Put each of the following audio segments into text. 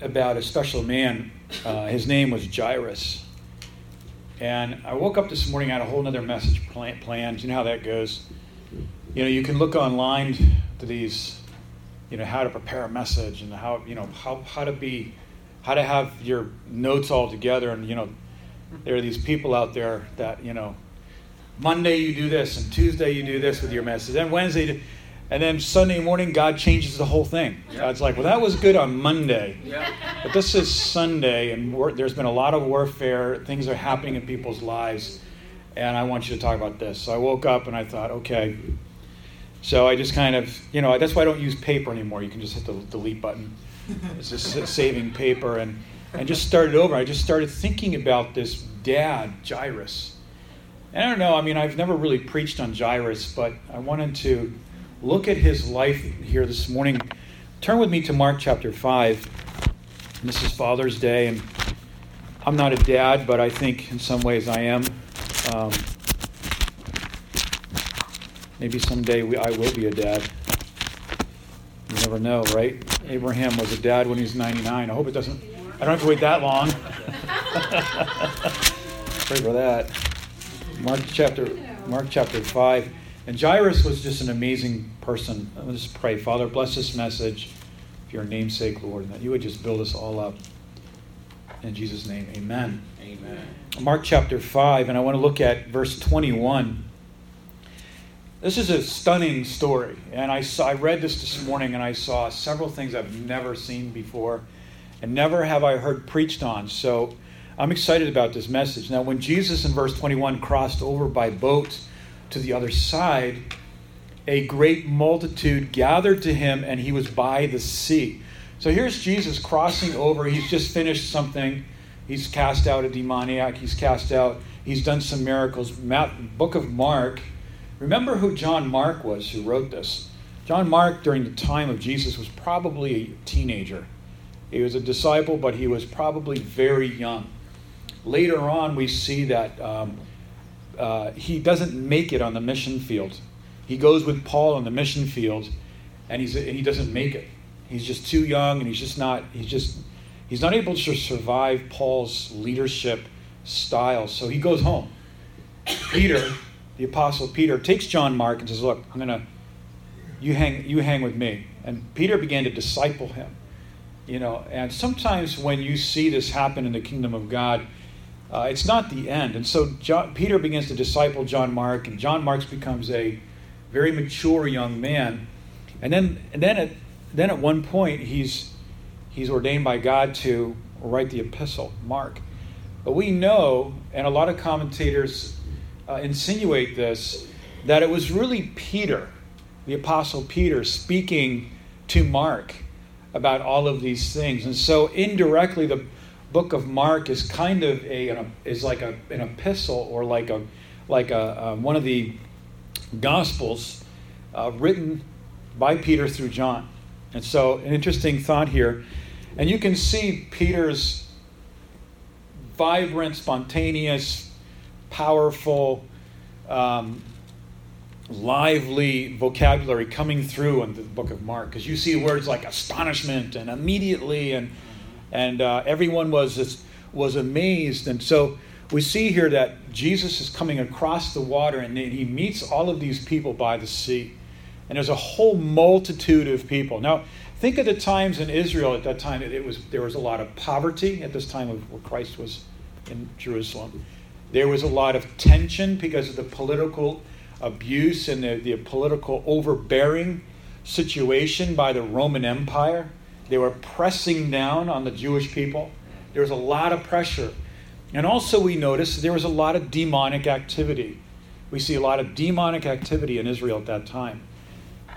about a special man. Uh, his name was Jairus. And I woke up this morning, I had a whole other message planned. You know how that goes. You know, you can look online to these, you know, how to prepare a message and how, you know, how, how to be, how to have your notes all together. And, you know, there are these people out there that, you know, Monday you do this, and Tuesday you do this with your message, and Wednesday, and then Sunday morning God changes the whole thing. Yep. God's like, well, that was good on Monday, yep. but this is Sunday, and there's been a lot of warfare. Things are happening in people's lives, and I want you to talk about this. So I woke up and I thought, okay. So I just kind of, you know, that's why I don't use paper anymore. You can just hit the delete button. It's just saving paper, and and just started over. I just started thinking about this dad, Jairus and I don't know, I mean, I've never really preached on Jairus, but I wanted to look at his life here this morning. Turn with me to Mark chapter 5. This is Father's Day, and I'm not a dad, but I think in some ways I am. Um, maybe someday we, I will be a dad. You never know, right? Abraham was a dad when he was 99. I hope it doesn't, I don't have to wait that long. Pray for that. Mark chapter Mark chapter 5. And Jairus was just an amazing person. Let's pray. Father, bless this message for your namesake, Lord, and that you would just build us all up. In Jesus' name, amen. Amen. Mark chapter 5, and I want to look at verse 21. This is a stunning story. And I, saw, I read this this morning and I saw several things I've never seen before and never have I heard preached on. So I'm excited about this message. Now, when Jesus in verse 21 crossed over by boat to the other side, a great multitude gathered to him, and he was by the sea. So here's Jesus crossing over. He's just finished something. He's cast out a demoniac. He's cast out, he's done some miracles. Book of Mark. Remember who John Mark was who wrote this? John Mark, during the time of Jesus, was probably a teenager. He was a disciple, but he was probably very young later on, we see that um, uh, he doesn't make it on the mission field. He goes with Paul on the mission field, and, he's, and he doesn't make it. He's just too young, and he's just not. He's just he's not able to survive Paul's leadership style. So he goes home. Peter, the apostle Peter, takes John Mark and says, "Look, I'm gonna you hang you hang with me." And Peter began to disciple him. You know, and sometimes when you see this happen in the kingdom of God, uh, it's not the end. And so John, Peter begins to disciple John Mark, and John Mark becomes a very mature young man. And then, and then, at, then at one point, he's, he's ordained by God to write the epistle, Mark. But we know, and a lot of commentators uh, insinuate this, that it was really Peter, the Apostle Peter, speaking to Mark about all of these things. And so indirectly, the book of Mark is kind of a is like a, an epistle or like a like a, one of the gospels uh, written by Peter through John. And so, an interesting thought here, and you can see Peter's vibrant, spontaneous, powerful, um, lively vocabulary coming through in the book of Mark because you see words like astonishment and immediately and and uh, everyone was was amazed. And so we see here that Jesus is coming across the water, and he meets all of these people by the sea, and there's a whole multitude of people. Now, think of the times in Israel at that time. It was there was a lot of poverty at this time of where Christ was in Jerusalem. There was a lot of tension because of the political abuse and the, the political overbearing situation by the Roman Empire. They were pressing down on the Jewish people. There was a lot of pressure. And also, we notice there was a lot of demonic activity. We see a lot of demonic activity in Israel at that time.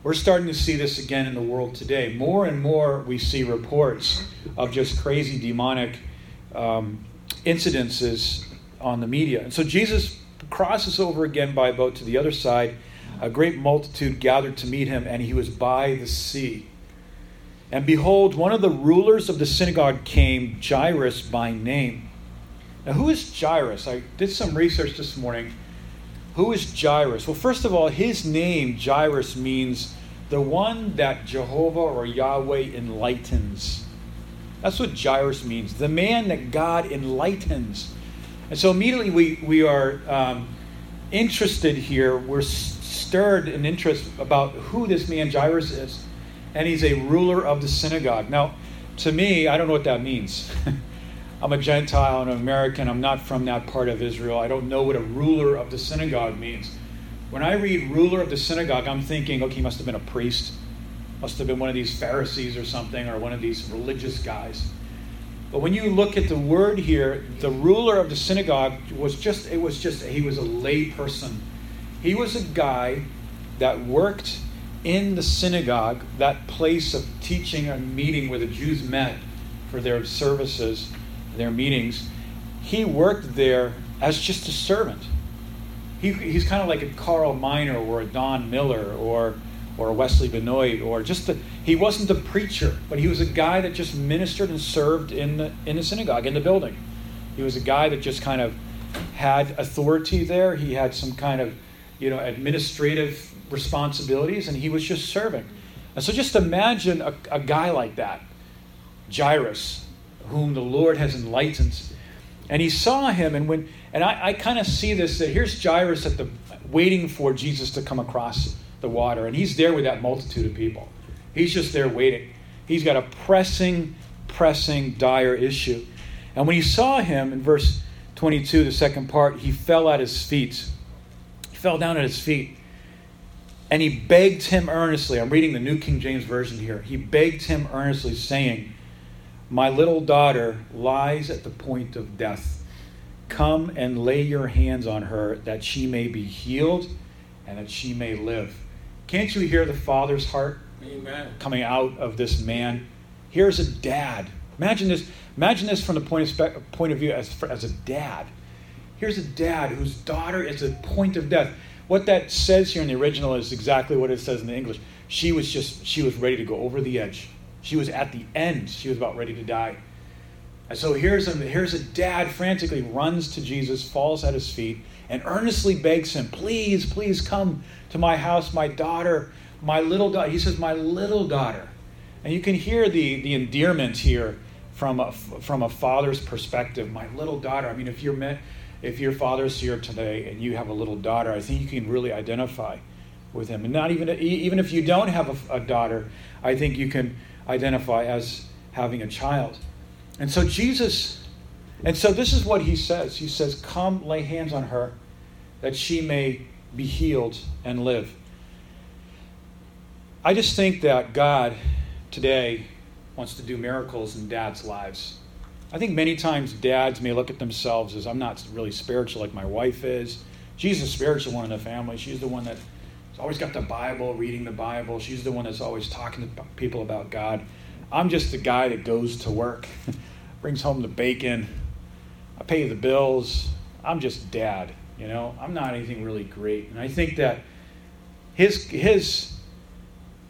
We're starting to see this again in the world today. More and more, we see reports of just crazy demonic um, incidences on the media. And so Jesus crosses over again by boat to the other side. A great multitude gathered to meet him, and he was by the sea. And behold, one of the rulers of the synagogue came, Jairus by name. Now, who is Jairus? I did some research this morning. Who is Jairus? Well, first of all, his name, Jairus, means the one that Jehovah or Yahweh enlightens. That's what Jairus means the man that God enlightens. And so immediately we, we are um, interested here. We're stirred in interest about who this man Jairus is. And he's a ruler of the synagogue. Now, to me, I don't know what that means. I'm a Gentile, I'm an American, I'm not from that part of Israel. I don't know what a ruler of the synagogue means. When I read ruler of the synagogue, I'm thinking, okay, he must have been a priest, must have been one of these Pharisees or something, or one of these religious guys. But when you look at the word here, the ruler of the synagogue was just, it was just, he was a lay person. He was a guy that worked in the synagogue, that place of teaching and meeting where the Jews met for their services their meetings, he worked there as just a servant. He, he's kind of like a Carl Miner or a Don Miller or or a Wesley Benoit or just the, he wasn't a preacher, but he was a guy that just ministered and served in the, in the synagogue, in the building. He was a guy that just kind of had authority there. He had some kind of, you know, administrative responsibilities, and he was just serving. And so just imagine a, a guy like that, Jairus, whom the Lord has enlightened. And he saw him, and when and I, I kind of see this that here's Jairus at the waiting for Jesus to come across the water, and he's there with that multitude of people. He's just there waiting. He's got a pressing, pressing, dire issue. And when he saw him in verse 22, the second part, he fell at his feet. He fell down at his feet. And he begged him earnestly. I'm reading the New King James Version here. He begged him earnestly, saying, my little daughter lies at the point of death. Come and lay your hands on her that she may be healed and that she may live. Can't you hear the Father's heart Amen. coming out of this man? Here's a dad. Imagine this. Imagine this from the point of, point of view as, as a dad. Here's a dad whose daughter is at point of death. What that says here in the original is exactly what it says in the English. She was just she was ready to go over the edge. She was at the end. She was about ready to die. And so here's a, here's a dad frantically runs to Jesus, falls at his feet, and earnestly begs him, Please, please come to my house, my daughter, my little daughter. He says, My little daughter. And you can hear the, the endearment here from a, from a father's perspective. My little daughter. I mean, if you're met, if your father's here today and you have a little daughter, I think you can really identify with him. And not even even if you don't have a, a daughter, I think you can identify as having a child. And so Jesus, and so this is what he says He says, Come lay hands on her that she may be healed and live. I just think that God today wants to do miracles in dads' lives. I think many times dads may look at themselves as I'm not really spiritual like my wife is. She's the spiritual one in the family. She's the one that's always got the Bible, reading the Bible. She's the one that's always talking to people about God. I'm just the guy that goes to work, brings home the bacon, I pay the bills. I'm just dad, you know. I'm not anything really great. And I think that his his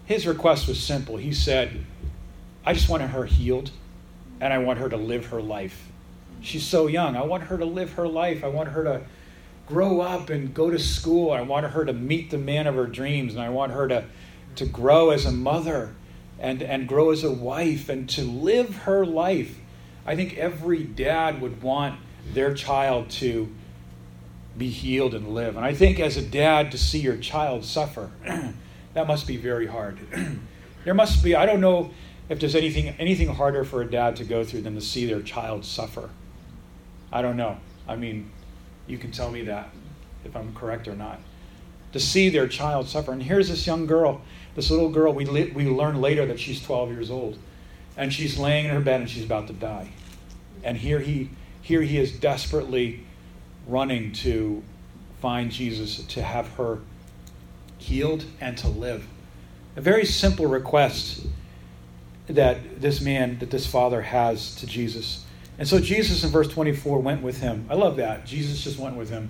his request was simple. He said, I just wanted her healed and I want her to live her life. She's so young. I want her to live her life. I want her to grow up and go to school. I want her to meet the man of her dreams, and I want her to, to grow as a mother and, and grow as a wife and to live her life. I think every dad would want their child to be healed and live. And I think as a dad, to see your child suffer, that must be very hard. there must be, I don't know if there's anything, anything harder for a dad to go through than to see their child suffer. I don't know. I mean, you can tell me that if I'm correct or not. To see their child suffer. And here's this young girl, this little girl, we, we learn later that she's 12 years old. And she's laying in her bed and she's about to die. And here he, here he is desperately running to find Jesus, to have her healed and to live. A very simple request that this man, that this father has to Jesus. And so Jesus in verse 24 went with him. I love that. Jesus just went with him.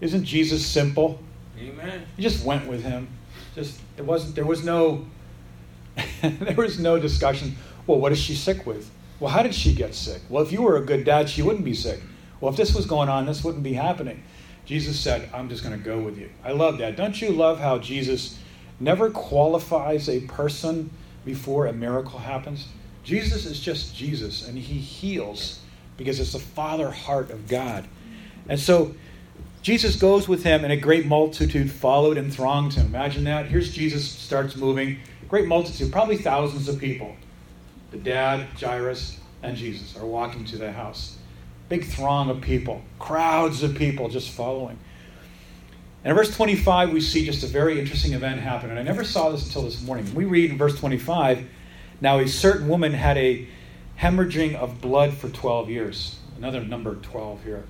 Isn't Jesus simple? Amen. He just went with him. Just it wasn't there was no there was no discussion. Well, what is she sick with? Well, how did she get sick? Well, if you were a good dad, she wouldn't be sick. Well, if this was going on, this wouldn't be happening. Jesus said, I'm just going to go with you. I love that. Don't you love how Jesus never qualifies a person before a miracle happens? Jesus is just Jesus, and he heals because it's the Father heart of God. And so Jesus goes with him, and a great multitude followed and thronged him. Imagine that. Here's Jesus starts moving. Great multitude, probably thousands of people. The dad, Jairus, and Jesus are walking to the house. Big throng of people, crowds of people just following. And in verse 25, we see just a very interesting event happen. And I never saw this until this morning. We read in verse 25 Now a certain woman had a hemorrhaging of blood for 12 years. Another number 12 here.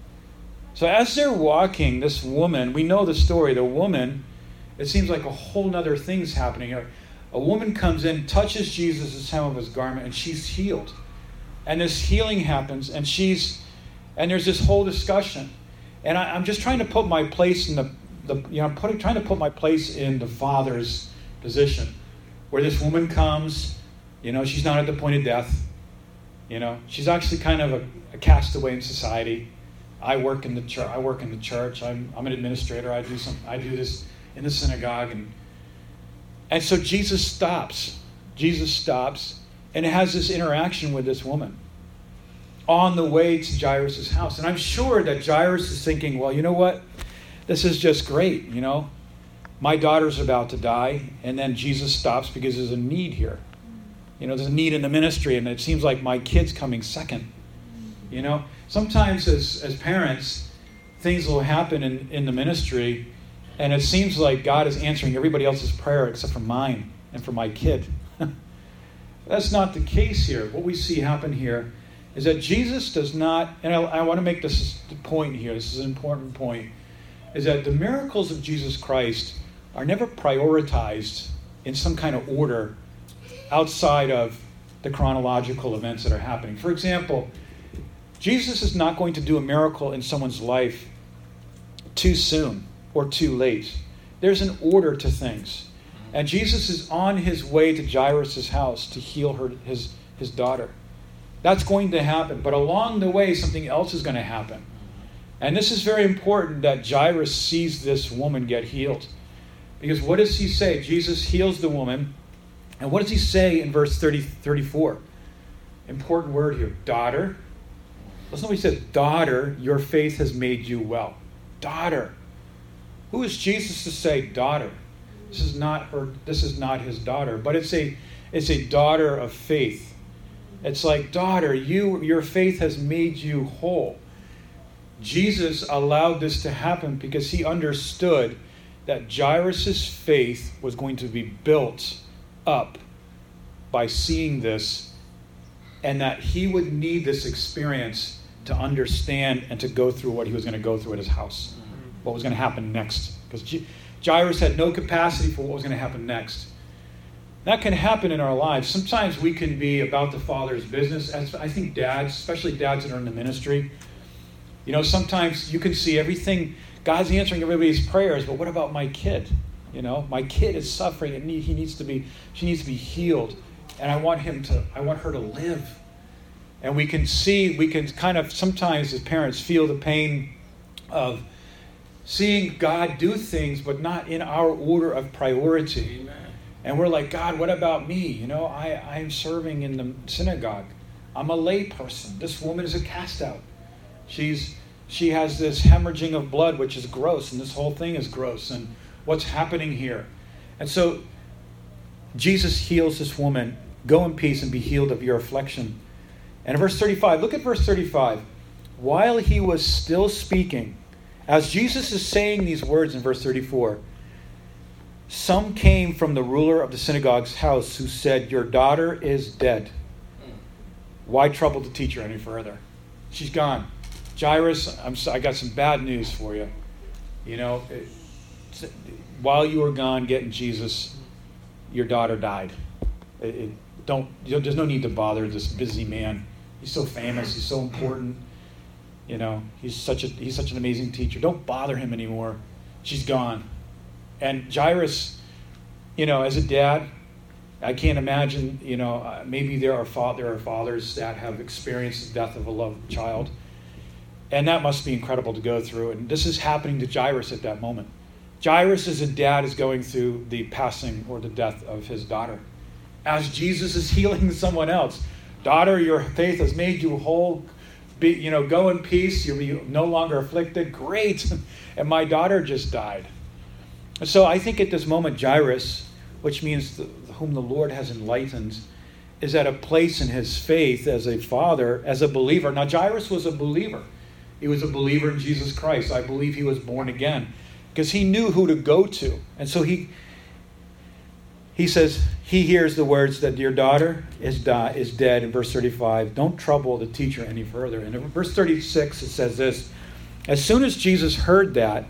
So as they're walking, this woman, we know the story. The woman, it seems like a whole other thing's happening here. A woman comes in, touches Jesus' hem of his garment, and she's healed. And this healing happens, and she's, and there's this whole discussion. And I, am just trying to put my place in the, the you know, I'm putting, trying to put my place in the father's position, where this woman comes, you know, she's not at the point of death. You know, she's actually kind of a, a castaway in society. I work in the church. I work in the church. I'm, I'm an administrator. I do some. I do this in the synagogue, and and so Jesus stops. Jesus stops and has this interaction with this woman on the way to Jairus' house. And I'm sure that Jairus is thinking, well, you know what? This is just great. You know, my daughter's about to die, and then Jesus stops because there's a need here. You know, there's a need in the ministry, and it seems like my kid's coming second. You know, sometimes as, as parents, things will happen in, in the ministry, and it seems like God is answering everybody else's prayer except for mine and for my kid. That's not the case here. What we see happen here is that Jesus does not, and I, I want to make this point here, this is an important point, is that the miracles of Jesus Christ are never prioritized in some kind of order outside of the chronological events that are happening. For example, Jesus is not going to do a miracle in someone's life too soon or too late. There's an order to things. And Jesus is on his way to Jairus' house to heal her, his, his daughter. That's going to happen. But along the way, something else is going to happen. And this is very important that Jairus sees this woman get healed. Because what does he say? Jesus heals the woman and what does he say in verse 30, 34? Important word here daughter. Listen what he says Daughter, your faith has made you well. Daughter. Who is Jesus to say daughter? This is not her this is not his daughter, but it's a it's a daughter of faith. It's like, daughter, you your faith has made you whole. Jesus allowed this to happen because he understood that Jairus' faith was going to be built up by seeing this and that he would need this experience to understand and to go through what he was going to go through at his house, what was going to happen next. Because Jairus had no capacity for what was going to happen next. That can happen in our lives. Sometimes we can be about the Father's business. As I think dads, especially dads that are in the ministry, you know, sometimes you can see everything. God's answering everybody's prayers, but what about my kid? You know, my kid is suffering and he needs to be, she needs to be healed. And I want him to, I want her to live. And we can see, we can kind of sometimes as parents feel the pain of seeing God do things, but not in our order of priority. Amen. And we're like, God, what about me? You know, I, I'm serving in the synagogue. I'm a lay person. This woman is a cast out. She's she has this hemorrhaging of blood, which is gross, and this whole thing is gross. And what's happening here. And so Jesus heals this woman. Go in peace and be healed of your affliction. And verse 35, look at verse 35. While he was still speaking, as Jesus is saying these words in verse 34, some came from the ruler of the synagogue's house who said, Your daughter is dead. Why trouble the teacher any further? She's gone. Jairus, I'm, I got some bad news for you. You know, while you were gone getting Jesus, your daughter died. It, it, don't, there's no need to bother this busy man. He's so famous. He's so important. You know, he's such a he's such an amazing teacher. Don't bother him anymore. She's gone. And Jairus, you know, as a dad, I can't imagine. You know, uh, maybe there are fa- there are fathers that have experienced the death of a loved child, and that must be incredible to go through. And this is happening to Jairus at that moment. Jairus, as a dad, is going through the passing or the death of his daughter. As Jesus is healing someone else, Daughter, your faith has made you whole. Be, you know, go in peace. You'll be no longer afflicted. Great. And my daughter just died. So I think at this moment, Jairus, which means the, whom the Lord has enlightened, is at a place in his faith as a father, as a believer. Now, Jairus was a believer. He was a believer in Jesus Christ. I believe he was born again. Because he knew who to go to. And so he he says he hears the words that your daughter is die, is dead in verse 35 don't trouble the teacher any further. And in verse 36 it says this as soon as jesus heard that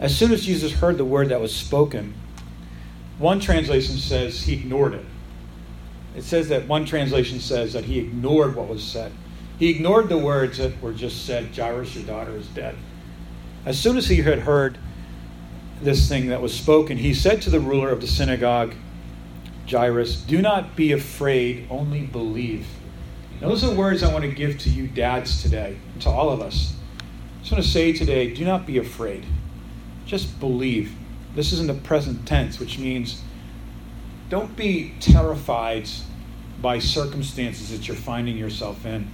as soon as jesus heard the word that was spoken one translation says he ignored it. It says that one translation says that he ignored what was said he ignored the words that were just said jairus your daughter is dead as soon as he had heard this thing that was spoken, he said to the ruler of the synagogue, Jairus, do not be afraid, only believe. those are words I want to give to you dads today, to all of us. I just want to say today, do not be afraid. Just believe. This is in the present tense, which means don't be terrified by circumstances that you're finding yourself in.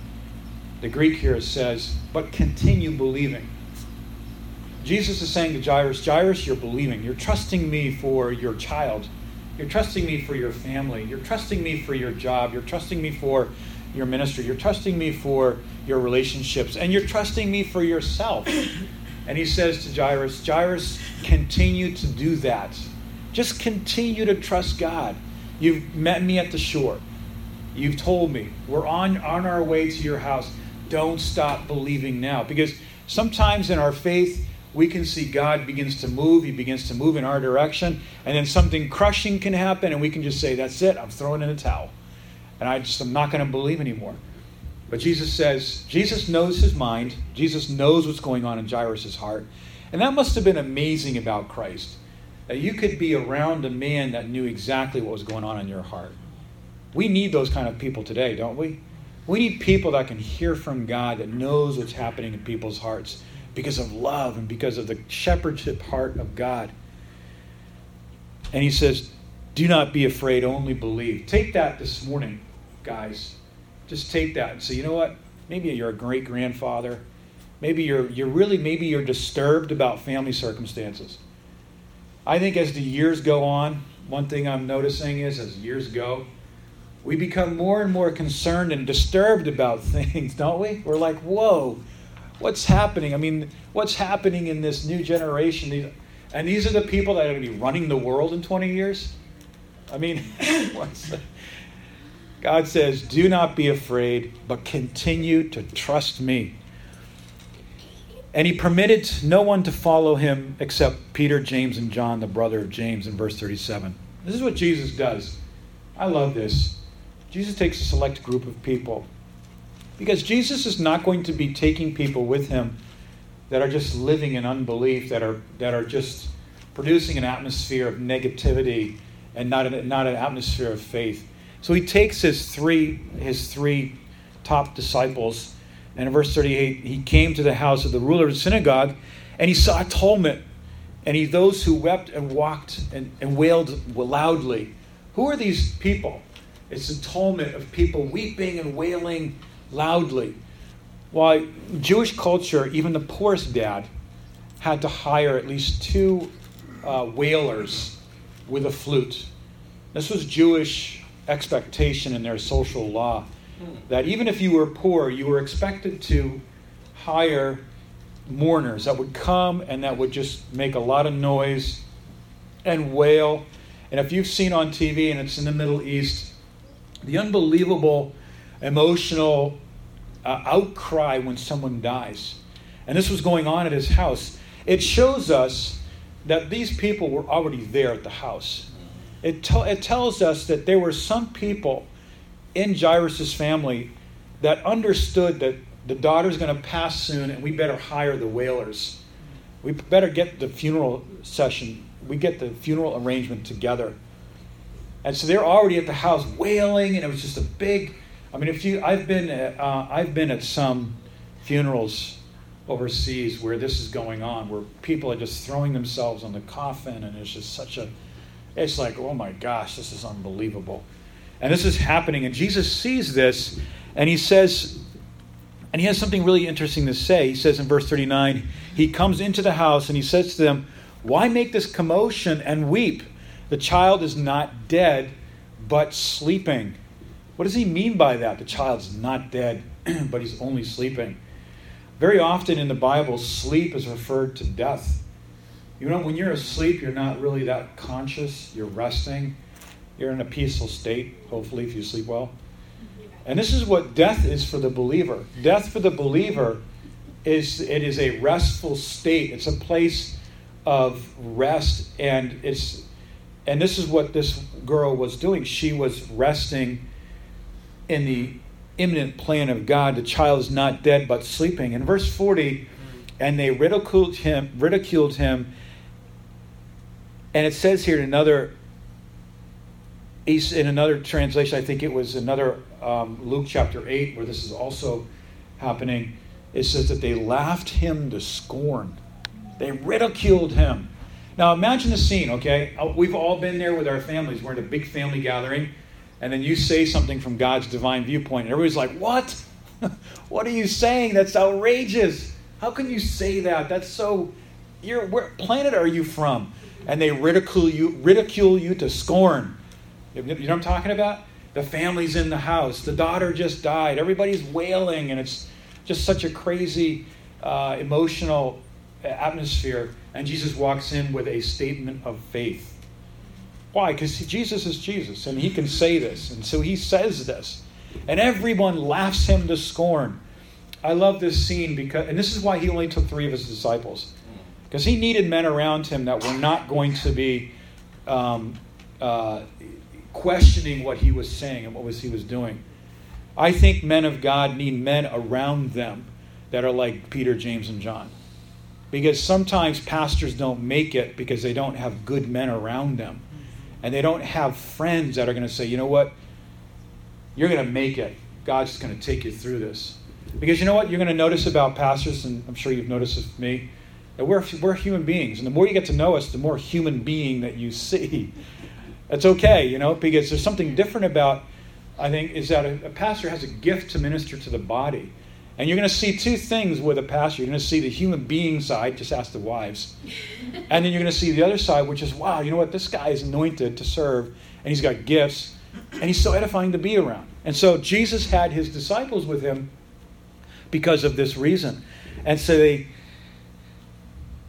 The Greek here says, but continue believing. Jesus is saying to Jairus, Jairus, you're believing. You're trusting me for your child. You're trusting me for your family. You're trusting me for your job. You're trusting me for your ministry. You're trusting me for your relationships. And you're trusting me for yourself. And he says to Jairus, Jairus, continue to do that. Just continue to trust God. You've met me at the shore. You've told me. We're on, on our way to your house. Don't stop believing now. Because sometimes in our faith, we can see God begins to move. He begins to move in our direction. And then something crushing can happen, and we can just say, That's it. I'm throwing in a towel. And I just, I'm not going to believe anymore. But Jesus says, Jesus knows his mind. Jesus knows what's going on in Jairus' heart. And that must have been amazing about Christ. That you could be around a man that knew exactly what was going on in your heart. We need those kind of people today, don't we? We need people that can hear from God, that knows what's happening in people's hearts because of love and because of the shepherdship heart of God. And he says, Do not be afraid, only believe. Take that this morning, guys. Just take that and say, you know what? Maybe you're a great grandfather. Maybe you're you're really maybe you're disturbed about family circumstances. I think as the years go on, one thing I'm noticing is as years go, we become more and more concerned and disturbed about things, don't we? We're like, whoa, what's happening? I mean, what's happening in this new generation? And these are the people that are going to be running the world in 20 years? I mean, God says, Do not be afraid, but continue to trust me. And he permitted no one to follow him except Peter, James, and John, the brother of James, in verse 37. This is what Jesus does. I love this. Jesus takes a select group of people because Jesus is not going to be taking people with him that are just living in unbelief, that are, that are just producing an atmosphere of negativity and not an, not an atmosphere of faith. So he takes his three, his three top disciples, and in verse 38, he came to the house of the ruler of the synagogue, and he saw atonement, and he those who wept and walked and, and wailed loudly. Who are these people? It's atonement of people weeping and wailing loudly. Why, Jewish culture, even the poorest dad, had to hire at least two uh, wailers with a flute. This was Jewish expectation in their social law that even if you were poor, you were expected to hire mourners that would come and that would just make a lot of noise and wail. And if you've seen on TV and it's in the Middle East, the unbelievable emotional uh, outcry when someone dies. And this was going on at his house. It shows us that these people were already there at the house. It, it tells us that there were some people in Jairus' family that understood that the daughter's going to pass soon and we better hire the wailers. We better get the funeral session, we get the funeral arrangement together. And so they're already at the house wailing, and it was just a big I mean, if you, I've been, at, uh, I've been at some funerals overseas where this is going on, where people are just throwing themselves on the coffin, and it's just such a, it's like, oh my gosh, this is unbelievable. And this is happening. And Jesus sees this and he says, and he has something really interesting to say. He says in verse 39, he comes into the house and he says to them, Why make this commotion and weep? The child is not dead, but sleeping. What does he mean by that? The child's not dead, but he's only sleeping. Very often in the Bible, sleep is referred to death. You know, when you're asleep, you're not really that conscious, you're resting, you're in a peaceful state, hopefully, if you sleep well. And this is what death is for the believer. Death for the believer is it is a restful state. It's a place of rest and it's and this is what this girl was doing. She was resting in the imminent plan of God. The child is not dead but sleeping. In verse 40, and they ridiculed him, ridiculed him. And it says here in another in another translation, I think it was another um, Luke chapter 8, where this is also happening. It says that they laughed him to scorn. They ridiculed him. Now imagine the scene, okay? Uh, we've all been there with our families. We're in a big family gathering, and then you say something from God's divine viewpoint, and everybody's like, What? what are you saying? That's outrageous. How can you say that? That's so. You're, where planet are you from? And they ridicule you, ridicule you to scorn. You know what I'm talking about? The family's in the house. The daughter just died. Everybody's wailing, and it's just such a crazy, uh, emotional atmosphere. And Jesus walks in with a statement of faith. Why? Because Jesus is Jesus, and he can say this. And so he says this. And everyone laughs him to scorn. I love this scene because, and this is why he only took three of his disciples. Because he needed men around him that were not going to be um, uh, questioning what he was saying and what was he was doing. I think men of God need men around them that are like Peter, James, and John. Because sometimes pastors don't make it because they don't have good men around them. And they don't have friends that are going to say, you know what? You're going to make it. God's just going to take you through this. Because you know what you're going to notice about pastors, and I'm sure you've noticed with me, that we're, we're human beings. And the more you get to know us, the more human being that you see. That's okay, you know, because there's something different about, I think, is that a, a pastor has a gift to minister to the body. And you're going to see two things with a pastor. You're going to see the human being side, just ask the wives. And then you're going to see the other side, which is, wow, you know what? This guy is anointed to serve, and he's got gifts, and he's so edifying to be around. And so Jesus had his disciples with him because of this reason. And so they,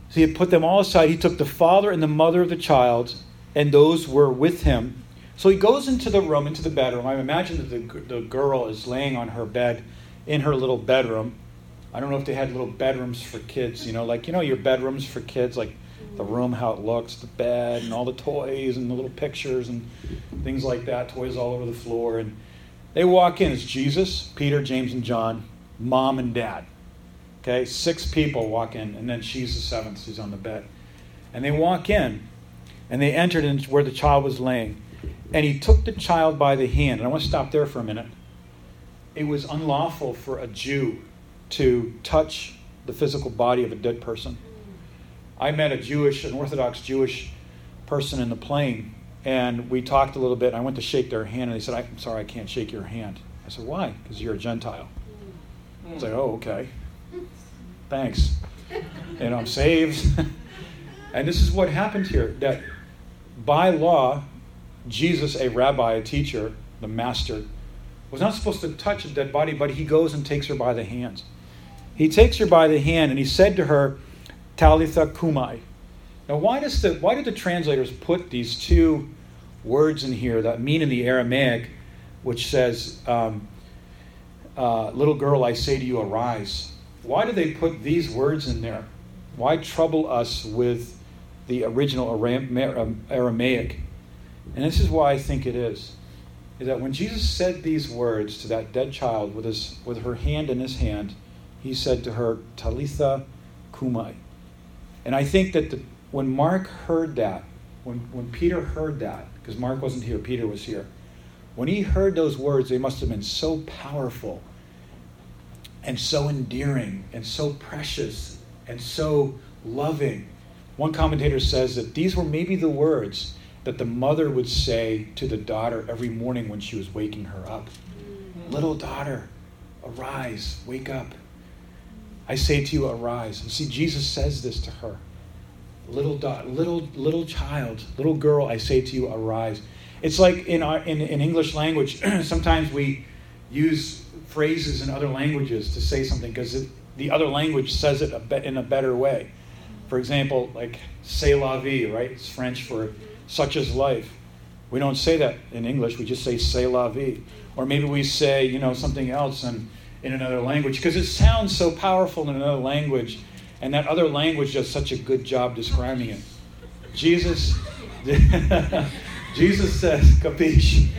so he had put them all aside. He took the father and the mother of the child and those were with him. So he goes into the room, into the bedroom. I imagine that the, the girl is laying on her bed in her little bedroom. I don't know if they had little bedrooms for kids, you know, like, you know, your bedrooms for kids, like the room, how it looks, the bed, and all the toys, and the little pictures, and things like that, toys all over the floor. And they walk in. It's Jesus, Peter, James, and John, mom, and dad. Okay, six people walk in, and then she's the seventh. She's on the bed. And they walk in, and they entered into where the child was laying. And he took the child by the hand. And I want to stop there for a minute. It was unlawful for a Jew to touch the physical body of a dead person. I met a Jewish, an Orthodox Jewish person in the plane, and we talked a little bit. I went to shake their hand, and they said, I'm sorry, I can't shake your hand. I said, Why? Because you're a Gentile. I was like, Oh, okay. Thanks. And I'm saved. and this is what happened here that by law, Jesus, a rabbi, a teacher, the master, was not supposed to touch a dead body, but he goes and takes her by the hands. He takes her by the hand and he said to her, Talitha Kumai. Now, why, does the, why did the translators put these two words in here that mean in the Aramaic, which says, um, uh, Little girl, I say to you, arise? Why do they put these words in there? Why trouble us with the original Aramaic. And this is why I think it is. Is that when Jesus said these words to that dead child with, his, with her hand in his hand, he said to her, Talitha Kumai. And I think that the, when Mark heard that, when, when Peter heard that, because Mark wasn't here, Peter was here, when he heard those words, they must have been so powerful and so endearing and so precious and so loving one commentator says that these were maybe the words that the mother would say to the daughter every morning when she was waking her up Little daughter, arise, wake up. I say to you, arise. And see, Jesus says this to her. Little, da- little, little child, little girl, I say to you, arise. It's like in, our, in, in English language, sometimes we use phrases in other languages to say something because the other language says it a be- in a better way. For example, like c'est la vie, right? It's French for such as life. We don't say that in English, we just say c'est la vie. Or maybe we say, you know, something else in, in another language because it sounds so powerful in another language, and that other language does such a good job describing it. Jesus, Jesus says, capiche?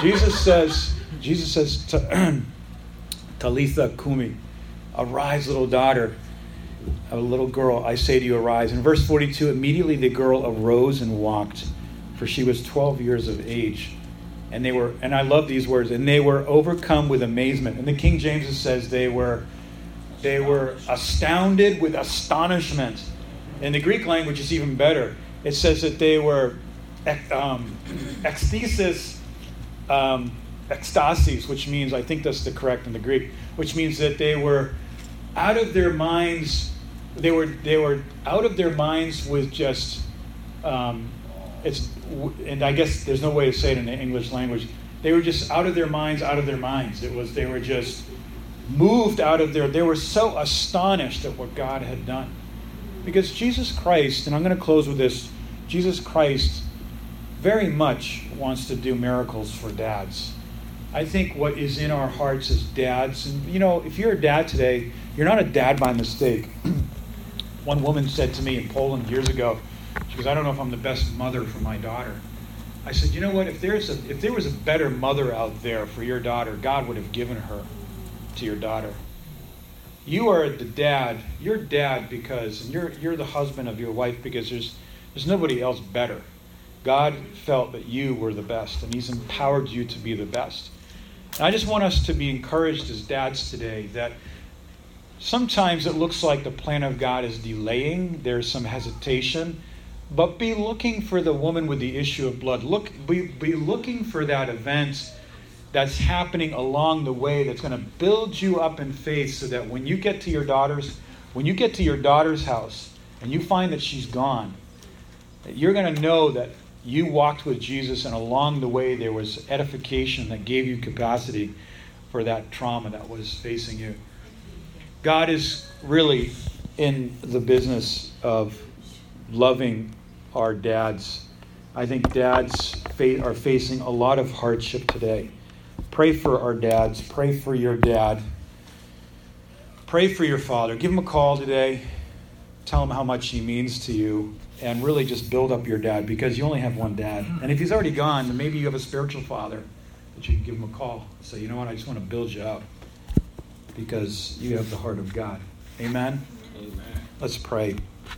Jesus says, Jesus says, Talitha kumi, arise, little daughter, a little girl, I say to you, arise. In verse 42, immediately the girl arose and walked, for she was 12 years of age. And they were and i love these words and they were overcome with amazement. And the king james says they were they were astounded with astonishment. In the greek language it's even better. It says that they were um, ecstasis um, ecstasis which means i think that's the correct in the greek which means that they were out of their minds they were they were out of their minds with just um, it's and I guess there's no way to say it in the English language. They were just out of their minds, out of their minds. It was they were just moved out of their. They were so astonished at what God had done, because Jesus Christ. And I'm going to close with this. Jesus Christ very much wants to do miracles for dads. I think what is in our hearts as dads, and you know, if you're a dad today, you're not a dad by mistake. One woman said to me in Poland years ago, she goes, I don't know if I'm the best mother for my daughter. I said, you know what? If there's a if there was a better mother out there for your daughter, God would have given her to your daughter. You are the dad. You're dad because and you're you're the husband of your wife because there's there's nobody else better. God felt that you were the best, and He's empowered you to be the best. And I just want us to be encouraged as dads today that sometimes it looks like the plan of God is delaying. There's some hesitation but be looking for the woman with the issue of blood. Look, be, be looking for that event that's happening along the way that's going to build you up in faith so that when you get to your daughter's when you get to your daughter's house and you find that she's gone that you're going to know that you walked with Jesus and along the way there was edification that gave you capacity for that trauma that was facing you God is really in the business of loving our dads. I think dads are facing a lot of hardship today. Pray for our dads. Pray for your dad. Pray for your father. Give him a call today. Tell him how much he means to you. And really just build up your dad because you only have one dad. And if he's already gone, then maybe you have a spiritual father that you can give him a call. Say, you know what, I just want to build you up because you have the heart of God. Amen? Amen. Let's pray.